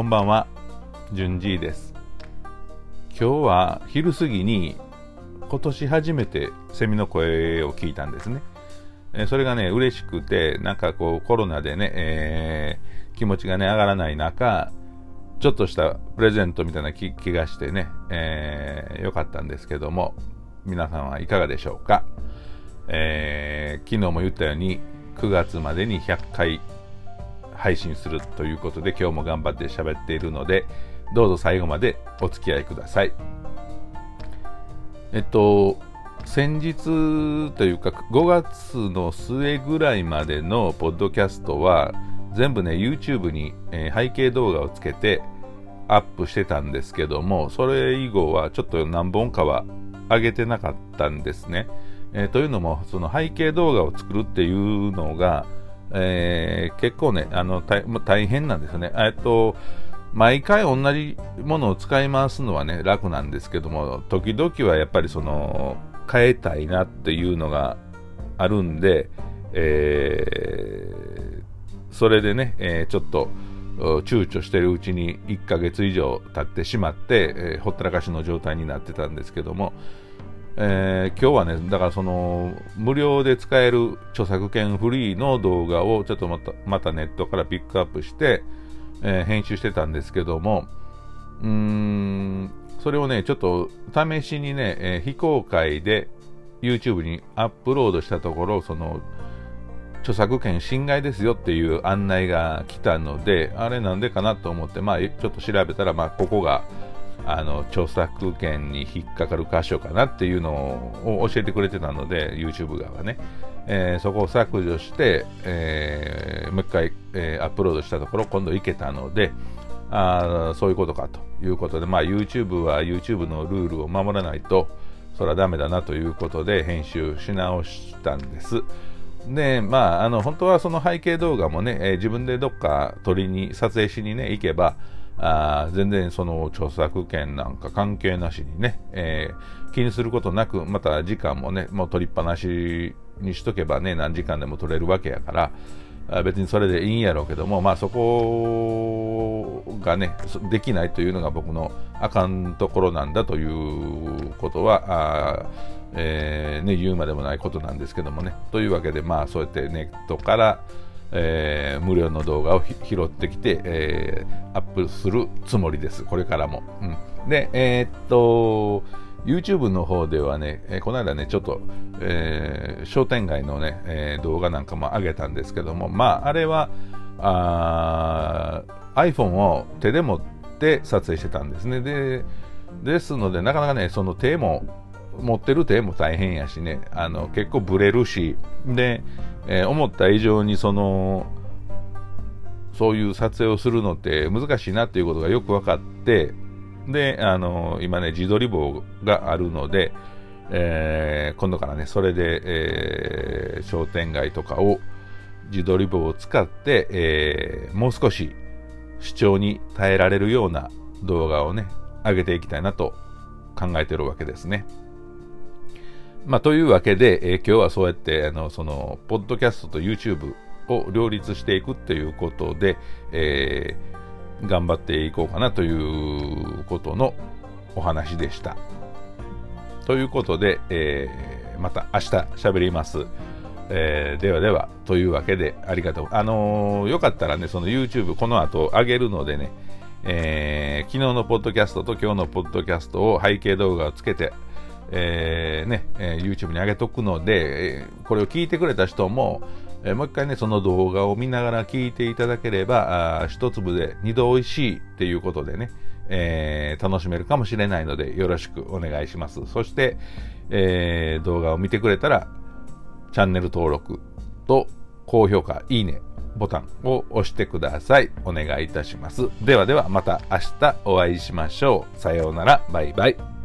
こんばんは、じゅんじいです。今日は昼過ぎに今年初めてセミの声を聞いたんですね。えそれがね、嬉しくて、なんかこうコロナでね、えー、気持ちがね、上がらない中、ちょっとしたプレゼントみたいな気がしてね、えー、よかったんですけども、皆さんはいかがでしょうか。えー、昨日も言ったように、9月までに100回配信するということで、今日も頑張って喋っているので、どうぞ最後までお付き合いください。えっと、先日というか5月の末ぐらいまでのポッドキャストは全部ね YouTube に、え、背景動画をつけてアップしてたんですけどもそれ以後はちょっと何本かは上げてなかったんですね、えー、というのもその背景動画を作るっていうのが、えー、結構ねあの大変なんですよね。えっと毎回同じものを使い回すのはね楽なんですけども時々はやっぱりその変えたいなっていうのがあるんで、えー、それでね、えー、ちょっと躊躇してるうちに1ヶ月以上経ってしまって、えー、ほったらかしの状態になってたんですけども、えー、今日はね、だからその無料で使える著作権フリーの動画をちょっとまたまたネットからピックアップして、えー、編集してたんですけども、うーん、それをね、ちょっと試しにね、えー、非公開で YouTube にアップロードしたところ、その、著作権侵害ですよっていう案内が来たので、あれなんでかなと思って、まあ、ちょっと調べたら、まあ、ここが、あの、著作権に引っかかる箇所かなっていうのを教えてくれてたので、YouTube 側がね、えー、そこを削除して、えー、もう一回、えー、アップロードしたところ、今度いけたので、あそういうことかということで、まあ、YouTube は YouTube のルールを守らないとそれはダメだなということで編集し直したんです。で、まあ、あの本当はその背景動画もね、えー、自分でどっか撮りに撮影しにね行けばあ全然その著作権なんか関係なしにね、えー、気にすることなくまた時間もねもう撮りっぱなしにしとけばね何時間でも撮れるわけやから別にそれでいいんやろうけども、まあ、そこがねできないというのが僕のあかんところなんだということはあ、えー、ね、言うまでもないことなんですけどもね。というわけで、まあ、そうやってネットから、えー、無料の動画を拾ってきて、えー、アップするつもりですこれからも。うん、でえー、っと YouTube の方ではね、えー、この間ね、ちょっと、えー、商店街のね、えー、動画なんかも上げたんですけども、まあ、あれは、あ iPhone を手で持って撮影してたんですね。で、ですので、なかなかね、その手も、持ってる手も大変やしね、あの結構ブレるし、で、えー、思った以上にその、そういう撮影をするのって難しいなっていうことがよく分かって、で、あの今ね、自撮り棒があるので、えー、今度からね、それで、えー、商店街とかを自撮り棒を使って、えー、もう少し主張に耐えられるような動画をね、上げていきたいなと考えてるわけですね。まあ、というわけで、えー、今日はそうやってあのそのポッドキャストと YouTube を両立していくっていうことで、えー頑張っていこうかなということのお話でした。ということで、えー、また明日喋ります。えー、ではでは、というわけでありがとう。あのー、よかったらね、その YouTube この後上げるのでね、えー、昨日のポッドキャストと今日のポッドキャストを背景動画をつけて、えー、ね、え YouTube に上げとくので、これを聞いてくれた人も、えー、もう一回ね、その動画を見ながら聞いていただければ、あ一粒で二度美味しいっていうことでね、えー、楽しめるかもしれないので、よろしくお願いします。そして、えー、動画を見てくれたら、チャンネル登録と高評価、いいね、ボタンを押してください。お願いいたします。ではではまた明日お会いしましょう。さようなら。バイバイ。